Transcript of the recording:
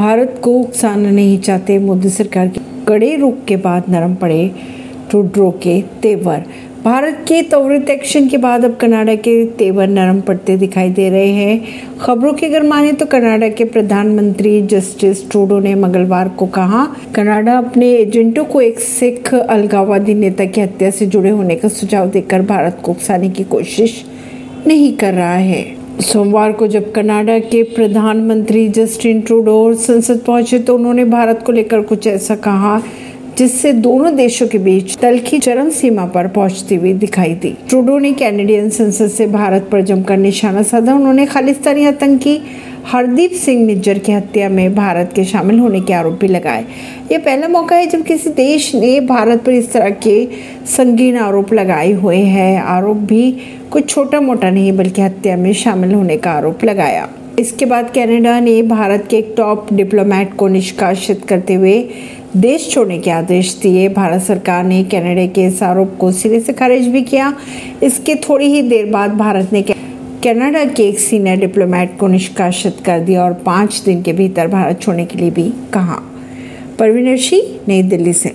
भारत को उकसाना नहीं चाहते मोदी सरकार के कड़े रुख के बाद नरम पड़े ट्रूडो के तेवर। भारत के त्वरित एक्शन के बाद अब कनाडा के तेवर नरम पड़ते दिखाई दे रहे हैं। खबरों की अगर माने तो कनाडा के प्रधानमंत्री जस्टिस ट्रूडो ने मंगलवार को कहा, कनाडा अपने एजेंटों को एक सिख अलगाववादी नेता की हत्या से जुड़े होने का सुझाव देकर भारत को उकसाने की कोशिश नहीं कर रहा है। सोमवार को जब कनाडा के प्रधानमंत्री जस्टिन ट्रूडो संसद पहुँचे तो उन्होंने भारत को लेकर कुछ ऐसा कहा जिससे दोनों देशों के बीच तलखी चरम सीमा पर पहुँचती हुई दिखाई दी। ट्रूडो ने कैनेडियन संसद से भारत पर जमकर निशाना साधा। उन्होंने खालिस्तानी आतंकी हरदीप सिंह निज्जर की हत्या में भारत के शामिल होने के आरोप भी लगाए। ये पहला मौका है जब किसी देश ने भारत पर इस तरह के संगीन आरोप लगाए हुए हैं। आरोप भी कुछ छोटा मोटा नहीं, बल्कि हत्या में शामिल होने का आरोप लगाया। इसके बाद कनाडा ने भारत के एक टॉप डिप्लोमेट को निष्कासित करते हुए देश छोड़ने के आदेश दिए। भारत सरकार ने कनाडा के इस आरोप को सिरे से खारिज भी किया। इसके थोड़ी ही देर बाद भारत ने कनाडा के एक सीनियर डिप्लोमेट को निष्कासित कर दिया और पाँच दिन के भीतर भारत छोड़ने के लिए भी कहा। परवीन सिंह नई दिल्ली से।